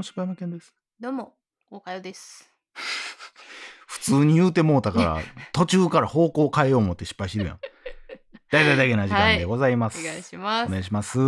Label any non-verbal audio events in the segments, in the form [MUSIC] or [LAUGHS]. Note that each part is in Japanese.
も柴山健です。どうも、おかよです。普通に言うてもうたから、[LAUGHS] 途中から方向変えよう思って失敗してるやん。大々だけな時間でございます。お願いします。お願いします。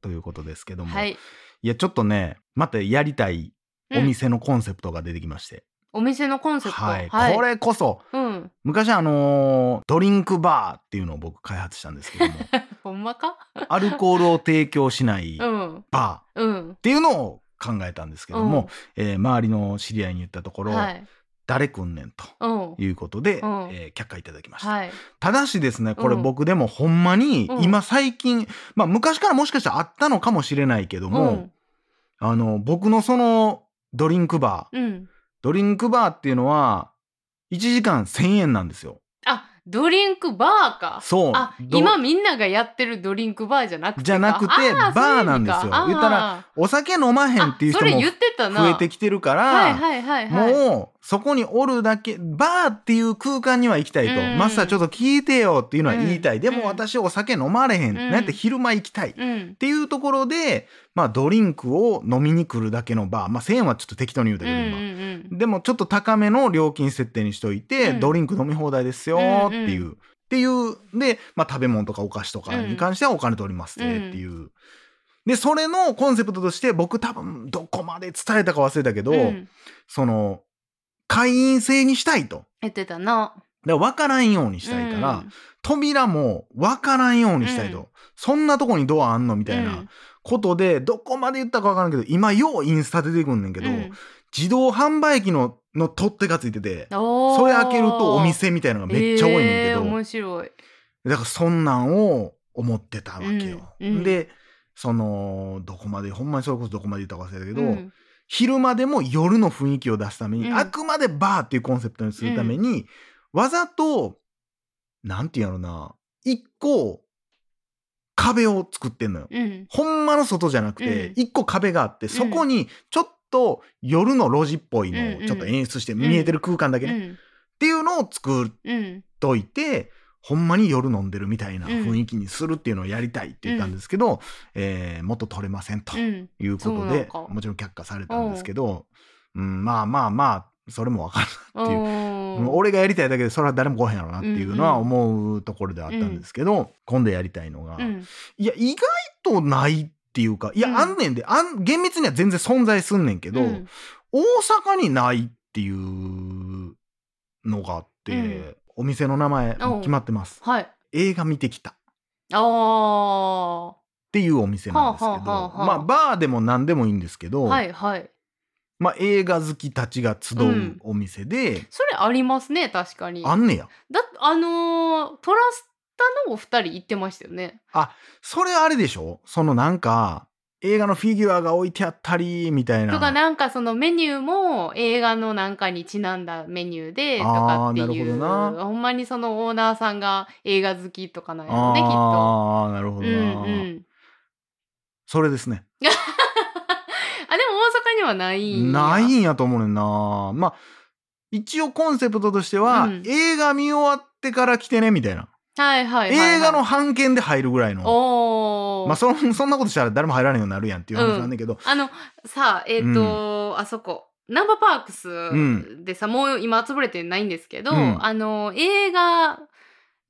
ということですけども。、はいい。や、ちょっとね、またやりたいお店のコンセプトが出てきまして。お店のコンセプト？はい、はい。これこそ、うん。昔あのードリンクバーっていうのを僕開発したんですけども、[LAUGHS] ほんまか？アルコールを提供しないうん。バーっうん。ていうのを考えたんですけども、えー周りの知り合いに言ったところ、はい。誰くんねんとうん。いうことで、うんえー却下いただきました。はい。ただしですねこれうん僕でもほんまにうん今最近、まあ昔からもしかしたらあったのかもしれないけども、うん。あの僕のそのドリンクバーうん。ドリンクバーっていうのは1時間1,000円なんですよ。あ、ドリンクバーか？そうあ、ど今みんながやってるドリンクバーじゃなくてか？じゃなくてバーなんですよ言ったらお酒飲まへんっていう人も。増えてきてるから、はいはいはいはい。もうそこにおるだけバーっていう空間には行きたいと、うん。マスターちょっと聞いてよっていうのは言いたい、うん。でも私お酒飲まれへん、うん。なんて昼間行きたい、っうん。ていうところで、まあ、ドリンクを飲みに来るだけのバー、まあ、1000円はちょっと適当に言うたうんけどうん今、うん。でもちょっと高めの料金設定にしといて、うん。ドリンク飲み放題ですよっていう、っていう。で、まあ、食べ物とかお菓子とかに関してはお金取りますねっていう。でそれのコンセプトとして僕多分どこまで伝えたか忘れたけど、うん。その会員制にしたいと。言ってたな。だから分からんようにしたいから、うん。扉も分からんようにしたいと、うん。そんなとこにドアあんのみたいなことで、どこまで言ったか分からんけど今ようインスタ出てくんねんけど、うん。自動販売機のの取っ手がついててそれ開けるとお店みたいなのがめっちゃ多いねんけど、えー面白い。だからそんなんを思ってたわけよ。でそのどこまでほんまにそれこそどこまで言ったか忘れたけど、うん昼間でも夜の雰囲気を出すために、うん。あくまでバーっていうコンセプトにするために、わざとなんていうんやろな一個壁を作ってんのよ。うん。ほんまの外じゃなくて、うん。一個壁があってそこにちょっと夜の路地っぽいのうんうんをちょっと演出して見えてる空間だけね、っうん。ていうのを作っうん。といてほんまに夜飲んでるみたいな雰囲気にするっていうのをやりたいって言ったんですけど、えーもっと取れませんとうん。いうことそうんか。もちろん却下されたんですけど、うん、まあまあまあそれも分かるっていう。うん俺がやりたいだけでそれは誰も来へんやろなっていうのはうんうん。思うところではあったんですけど、今度やりたいのが、うん。いや意外とないっていうかいや、うん。あんねんであん厳密には全然存在すんねんけど、うん。大阪にないっていうのがあって、うんお店の名前決まってますはい。映画見てきたっあていうお店なんですけど、はあはあはあはあまあバーでも何でもいいんですけど、あ。はいはい。まあ、映画好きたちが集ううんお店で、それありますね確かに。あんねやだあのートラスタのお二人行ってましたよね。それあれでしょ？そのなんか映画のフィギュアが置いてあったりみたいな。とかなんかそのメニューも映画のなんかにちなんだメニューでとかっていうほどな。ほんまにそのオーナーさんが映画好きとかなんやろねきっと。ああなるほどな、うんうん。それですね。[LAUGHS] あでも大阪にはないないんやと思うねんな。まあ一応コンセプトとしては、うん。映画見終わってから来てねみたいな、はいはいはい、はい。映画の半券で入るぐらいの。おー。まあそそんなことしたら誰も入らないようになるやんっていう話なんだけど、あのさあえっ、と、あそこ。ナンバーパークスでさ、もう今潰れてないんですけど、うん。あの映画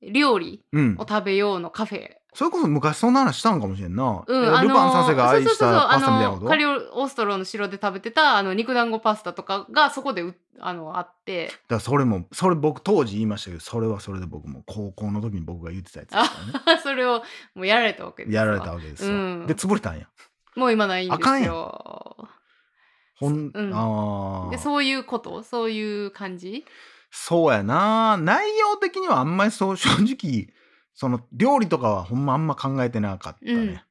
料理うん。を食べようのカフェ、それこそ昔そんな話したんかもしれんな、うん、ルパン三世が愛したパスタみたいなこと？カリオストロの城で食べてたあの肉団子パスタとかがそこでうあのあって。だからそれもそれ僕当時言いましたけどそれはそれで僕も高校の時に僕が言ってたやつですからね。[LAUGHS] それをもうやられたわけですやられたわけですよ、うん。で潰れたんや。もう今ないんですあかんやよほん、うん。ああでそういうこと？そういう感じ？そうやな。内容的にはあんまりそう正直その料理とかはほんまあんま考えてなかったね、うん。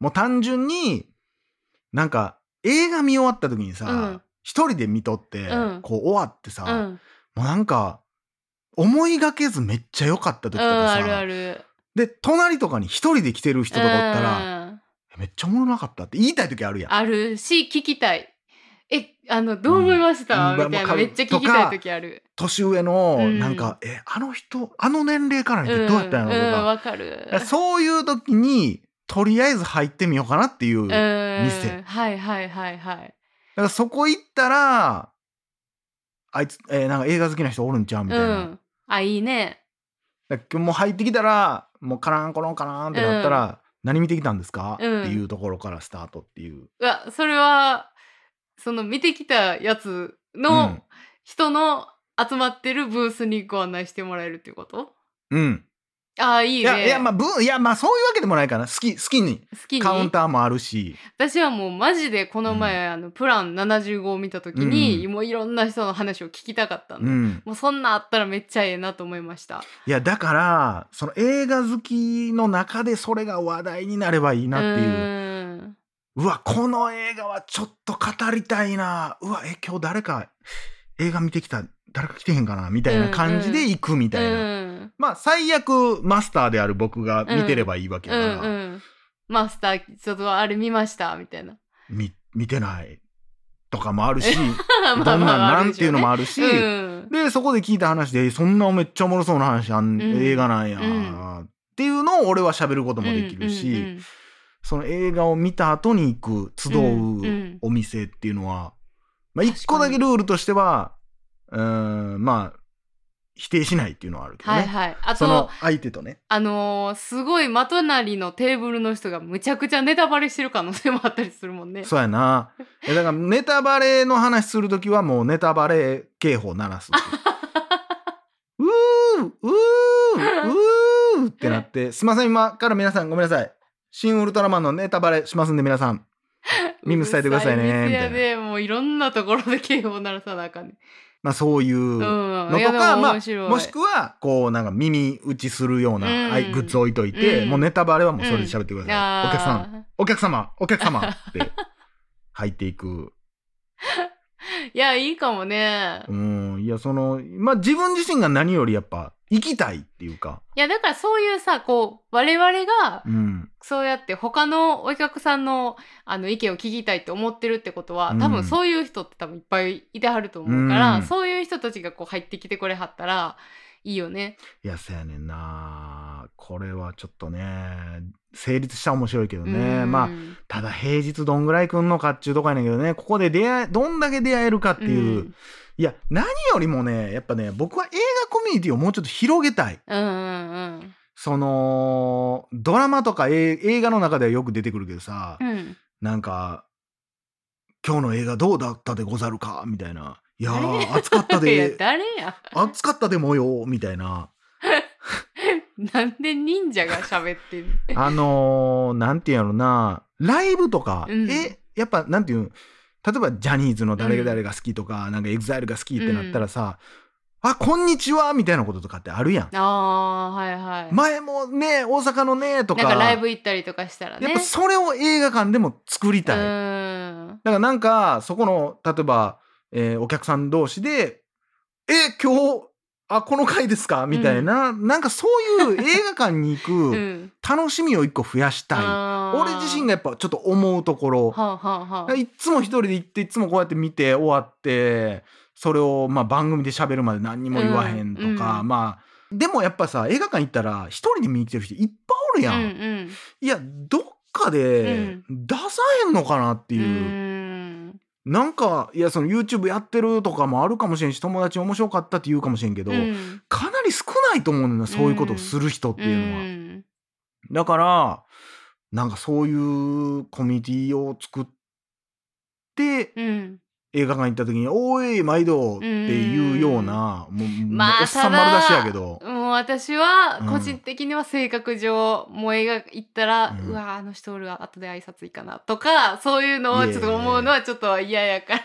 もう単純になんか映画見終わった時にさうん。一、人で見とって、うん。こう終わってさ、うん、もうなんか思いがけずめっちゃ良かった時うん、とかさ、あるある。で隣とかに一人で来てる人とかおったら、うん。めっちゃおもろなかったって言いたい時あるやん。あるし聞きたいえあのどう思いました、うん。みたいなめっちゃ聞きたい時ある。年上のうんなん。か、えあの人あの年齢からどうやったんやろとか、うんわかる。そういう時にとりあえず入ってみようかなっていう、うん。店はいはいはいはい。からそこ行ったら、あいつ、えーなんか映画好きな人おるんちゃうみたいな。うん。あ、いいね。もう入ってきたら、もうカランコロンカランってなったら、何見てきたんですか、うん。っていうところからスタートっていう。うわ、それは、その見てきたやつうのん。人の集まってるブースにご案内してもらえるっていうこと？うん。ああ、いいね。いや、いや、まあ、ぶいや、まあ、そういうわけでもないかな。好き、好きに。好きに？カウンターもあるし。私はもうマジでこの前、あのプラン75を見た時に、もういろんな人の話を聞きたかったの、うん。もうそんなあったらめっちゃええなと思いましたいや、だから、その映画好きの中でそれが話題になればいいなっていう。うわ、この映画はちょっと語りたいな。うわ、え、今日誰か映画見てきた、誰か来てへんかな？みたいな感じで行くみたいな。うんまあ、最悪マスターである僕が見てればいいわけうやから、んうん。マスターちょっとあれ見ました。みたいな。み見てない。とかもあるし、[LAUGHS] どんなんまあなんっていうのもああるし、るでそこで聞いた話で、そんなめっちゃおもろそうな話あん、うん。映画なんや、うん。っていうのを俺は喋ることうんもできるし、うんうんその映画を見た後に行く、集うんううんお店っていうのは、まあ、一個だけルールとしては、うーん、まあ、否定しないっていうのはあるけどね。はいはいあそのと相手とね。あのーすごいま隣のテーブルの人がむちゃくちゃネタバレしてる可能性もあったりするもんねそうやな。えだからネタバレの話するときはもうネタバレ警報鳴らすう。[LAUGHS] うーうーうーってなって、すいません、今から皆さんごめんなさい。新ウルトラマンのネタバレしますんで皆さん。耳塞いでくださいねいやでもういろんなところで警報鳴らさなあかんねまあそういううんのとか、いやでもまあもしくは、こうなんか耳打ちするような、うん。はいグッズ置いといて、うん。もうネタバレはもうそれで喋ってください。お客さん、お客様、お客様。[LAUGHS] って入っていく。いやいいかもね。うん、いや、その、まあ、自分自身が何よりやっぱ、生きたいっていうか、いやだからそういうさこう我々がうん、そうやって他のお客さんのあの意見を聞きたいって思ってるってことは、多分そういう人って多分いっぱいいてはると思うから、うん。そういう人たちがこう入ってきてくれはったらいいよね。いや、そやねんな。これはちょっとね、成立したら面白いけどね。うんまあ、ただ平日どんぐらい来んのかっていうとこやねんけどね、ここで出会え、どんだけ出会えるかっていう。うんいや、何よりもね、やっぱね、僕は映画コミュニティをもうちょっと広げたい。うんうんうんその、ドラマとか映映画の中ではよく出てくるけどさ、うんなんか、今日の映画どうだったでござるか？みたいな。いや誰？ー、[LAUGHS] 暑かったで、誰や？[LAUGHS] 暑かったでもよ、みたいな。なんで忍者が喋ってんの？[LAUGHS] あのー、なんていうんやろな、ライブとか、うんえ、やっぱ、なんていうん、例えばジャニーズの誰が誰が好きとか、なんかエグザイルが好きってなったらさ、あ、こんにちはみたいなこととかってあるやん。あーはいはい。前もね、大阪のね、とか。なんかライブ行ったりとかしたらね。やっぱそれを映画館でも作りたい。だうんからなんか、そこの、例えば、えーお客さん同士で、え、今日、あ、この回ですか？みたいな、なんかそういう映画館に行 [LAUGHS] うくん。楽しみを一個増やしたい。あー俺自身がやっぱちょっと思うところ。はあ、はあはあ、いっつも一人で行って、いつもこうやって見て終わって、それをまあ番組で喋るまで何にも言わへんとか、うんまあ、でもやっぱさ、映画館行ったら一人で見に来てる人いっぱいおるやん。うんうんいや、どっかで出さへんのかなっていう。うんなんか、いや、その YouTube やってるとかもあるかもしれんし、友達面白かったって言うかもしれんけど、うん。かなり少ないと思うねん。な、そういうことをする人っていうのは。んだから、なんかそういうコミュニティを作って、うん映画館行った時に、おい、毎度っていうような、もう、まあおっさん丸出しやけど。もう私はうん個人的には性格上、もう映画行ったら、ううんわあの人おるわ後で挨拶いいかなとか [LAUGHS] そういうのをちょっと思うのはちょっと嫌やから。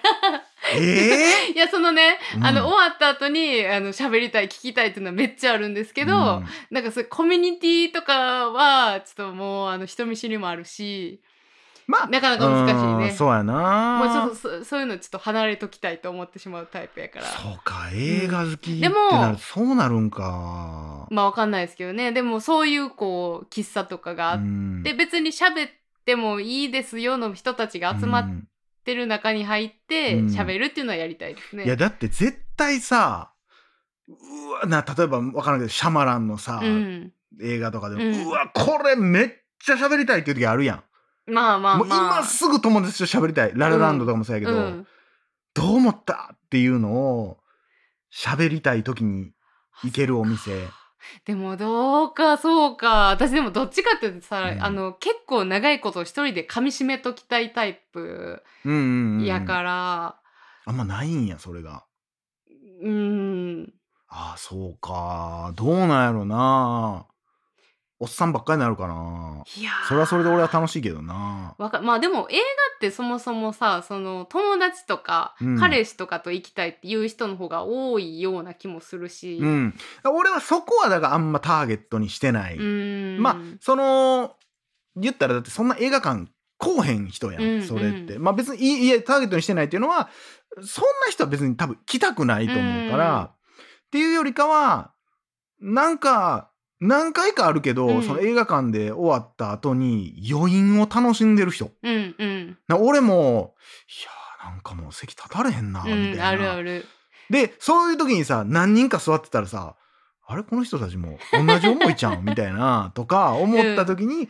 ええ [LAUGHS] いやそのね、うん。あの終わった後にあの喋りたい聞きたいっていうのはめっちゃあるんですけど、うん。なんかそういうコミュニティとかはちょっともうあの人見知りもあるしまあ、なかなか難しいねうんそうやな。もうちょっとそそういうのちょっと離れときたいと思ってしまうタイプやからそうか、映画好きってでもなる、そうなるんか。まあわかんないですけどねでもそういうこう喫茶とかがあっうんて、別に喋ってもいいですよの人たちが集まっうんてる中に入ってうん喋るっていうのはやりたいですね。いや、だって絶対さ、うわ、な、例えばわからんけど、シャマランのさ、うん映画とかでも、うんうわ、これめっちゃ喋りたいっていう時あるやん。まあまあ。もうまあ今すぐ友達と喋りたい。ララランドとかもそうやけど、うん。どう思ったっていうのを喋りたい時に行けるお店。[SIGHS] でもどうかそうか。私でもどっちかっていうとさ、うん。あの結構長いこと一人で噛み締めときたいタイプうんうんうんやから。あんまないんやそれが。うん。ああそうか。どうなんやろなおっさんばっかりになるかな。いやー。それはそれで俺は楽しいけどな。わかまあでも映画ってそもそもさその友達とか、うん。彼氏とかと行きたいっていう人の方が多いような気もするし、うん。俺はそこはだからあんまターゲットにしてない、うん。まあその言ったらだってそんな映画館来おへん人やん、うんそれって。まあ別にいいいえターゲットにしてないっていうのはそんな人は別に多分来たくないと思うから、うん。っていうよりかはなんか何回かあるけど、うん。その映画館で終わった後に余韻を楽しんでる人。うんうん。な俺もいやーなんかもう席立たれへんなみうたいな、んあるある。でそういう時にさ何人か座ってたらさあれこの人たちも同じ思いちゃうん？[LAUGHS] みたいなとか思った時に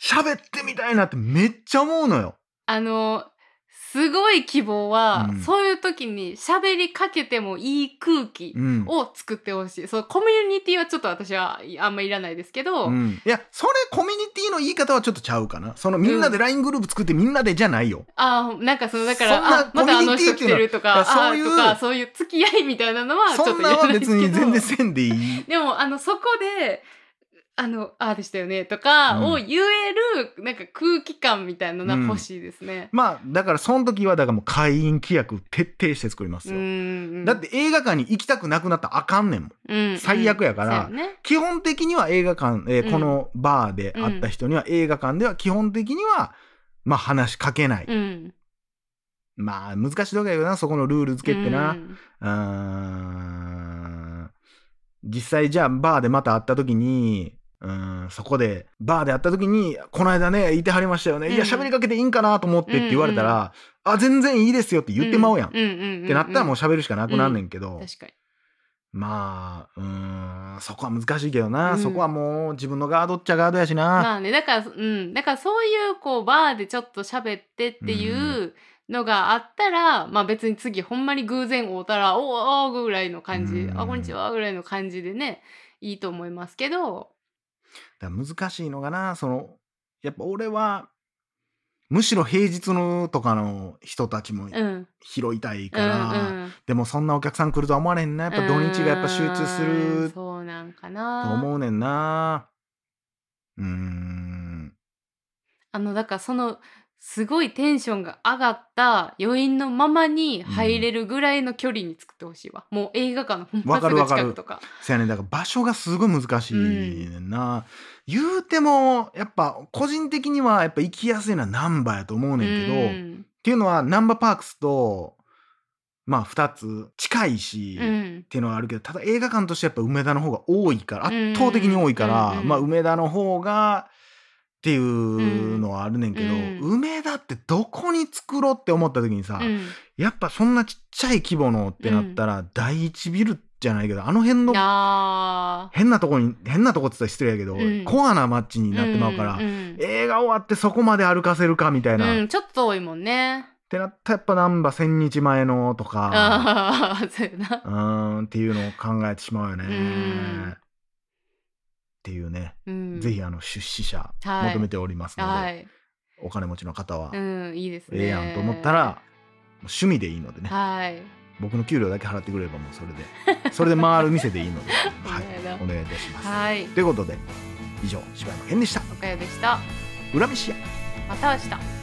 喋ってみたいなってめっちゃ思うのよ。あのすごい希望は、うん。そういう時に喋りかけてもいい空気うん。を作ってほしい、そうコミュニティはちょっと私はあんまいらないですけど、うん、いやそれコミュニティの言い方はちょっとちゃうかな。そのみんなで LINE グループ作ってみんなでじゃないよ。あーなんかそのだからまたあの人来てるとかそういうとかそういう付き合いみたいなのはちょっそんなんは別すけど。に全然せんでいい。[LAUGHS] でもあのそこであのああでしたよねとかうん。を言える、なんか空気感みたいなのが欲しいですね。まあだからその時はだからもう会員規約徹底して作りますうよ。んだって映画館に行きたくなくなったらあかんねんもん。うん最悪やからね。基本的には映画館、えーうん。このバーで会った人には映画館では基本的にはまあ話しかけない、うん。まあ難しいとこやけどなそこのルール付けってな、うん。ん実際じゃあバーでまた会った時にうーんそこでバーで会った時に「この間ねいてはりましたよね、いやうん喋りかけていいんかなと思って」って言われたら「あ全然いいですよ」って言ってまうやん、っうんうんうんうん。てなったらもう喋るしかなくなんねんけど、確かに。まあうーんそこは難しいけどな、うん。そこはもう自分のガードっちゃガードやしな、まあねだからうん。だからそういうこうバーでちょっと喋ってっていうのがあったら、まあ別に次ほんまに偶然会うたら「おーおー」ぐらいの感じ「うん。あこんにちは」ぐらいの感じでねいいと思いますけどだ難しいのがな。そのやっぱ俺はむしろ平日のとかの人たちもうん。拾いたいうんから、うんでもそんなお客さん来るとは思われへんな。やっぱ土日がやっぱ集中すうんるそうなんかとな思うねんな。うーん。あのだからそのすごいテンションが上がった余韻のままに入れるぐらいの距離に作ってほしいわ、もう映画館のほんますぐわかるわかる。近くとかそやね。んだから場所がすごい難しいねんな、言うてもやっぱ個人的にはやっぱ行きやすいのは難波やと思うねんけど、うん。っていうのはナンバーパークスとまあ2つ近いし、っうん。ていうのがあるけどただ映画館としてやっぱ梅田の方が多いからうん圧倒的に多いから、うんまあ梅田の方がっていうのはあるねんけど、うん。梅田ってどこに作ろうって思った時にさ、うん。やっぱそんなちっちゃい規模のってなったら、第一ビルじゃないけどあの辺のあ変なとこに変なとこって言ったら失礼やけど、うん。コアな街にーなってまうから、んうん。映画終わってそこまで歩かせるかみたいな、っうんちょっと多いもんね。てなったらやっぱ難波千日前のとかああそうんっていうのを考えてしまうよね。うんっていうね、うん。ぜひあの出資者はい。求めておりますので、はい。お金持ちの方は、うんいいですね。ええやんと思ったら趣味でいいのでね。はい。僕の給料だけ払ってくれればもうそれで。それで回る店でいいので、[LAUGHS] はい。お願いいいたします。はい。ということで以上柴山健でした。おかよでした。裏飯屋。また明日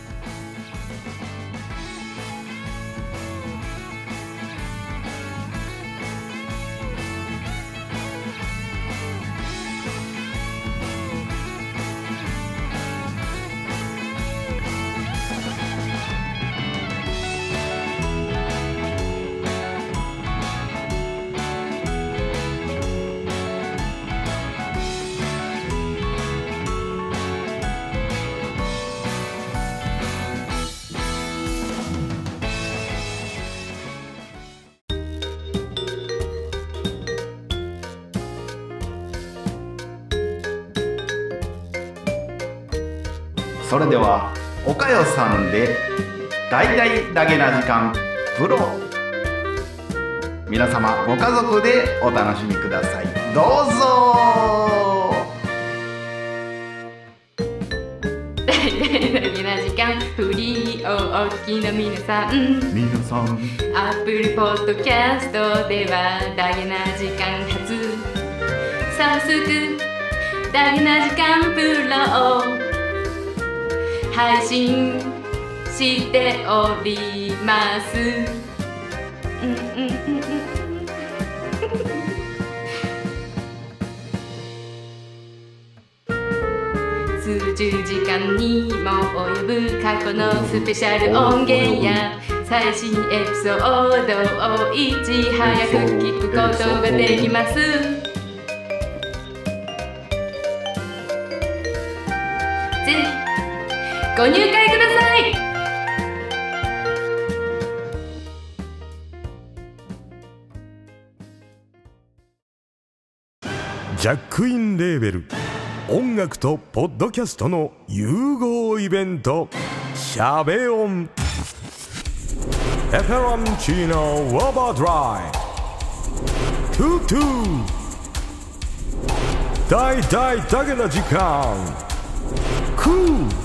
それではおかよさんで大々だけな時間プロ。皆様ご家族でお楽しみください。どうぞ。大々だけな時間フリーをお聞きの皆さん。皆さん。アップルポッドキャストではダゲな時間初。早速ダゲな時間プロ。を配信しております。数十時間にも及ぶ過去のスペシャル音源や最新エピソードをいち早く聞くことができますご入会ください。ジャックインレーベル。音楽とポッドキャストの融合イベント「シャベオン」「エフェロンチーノウォーバードライ」「トゥトゥ」「大大だけな時間」「クー」「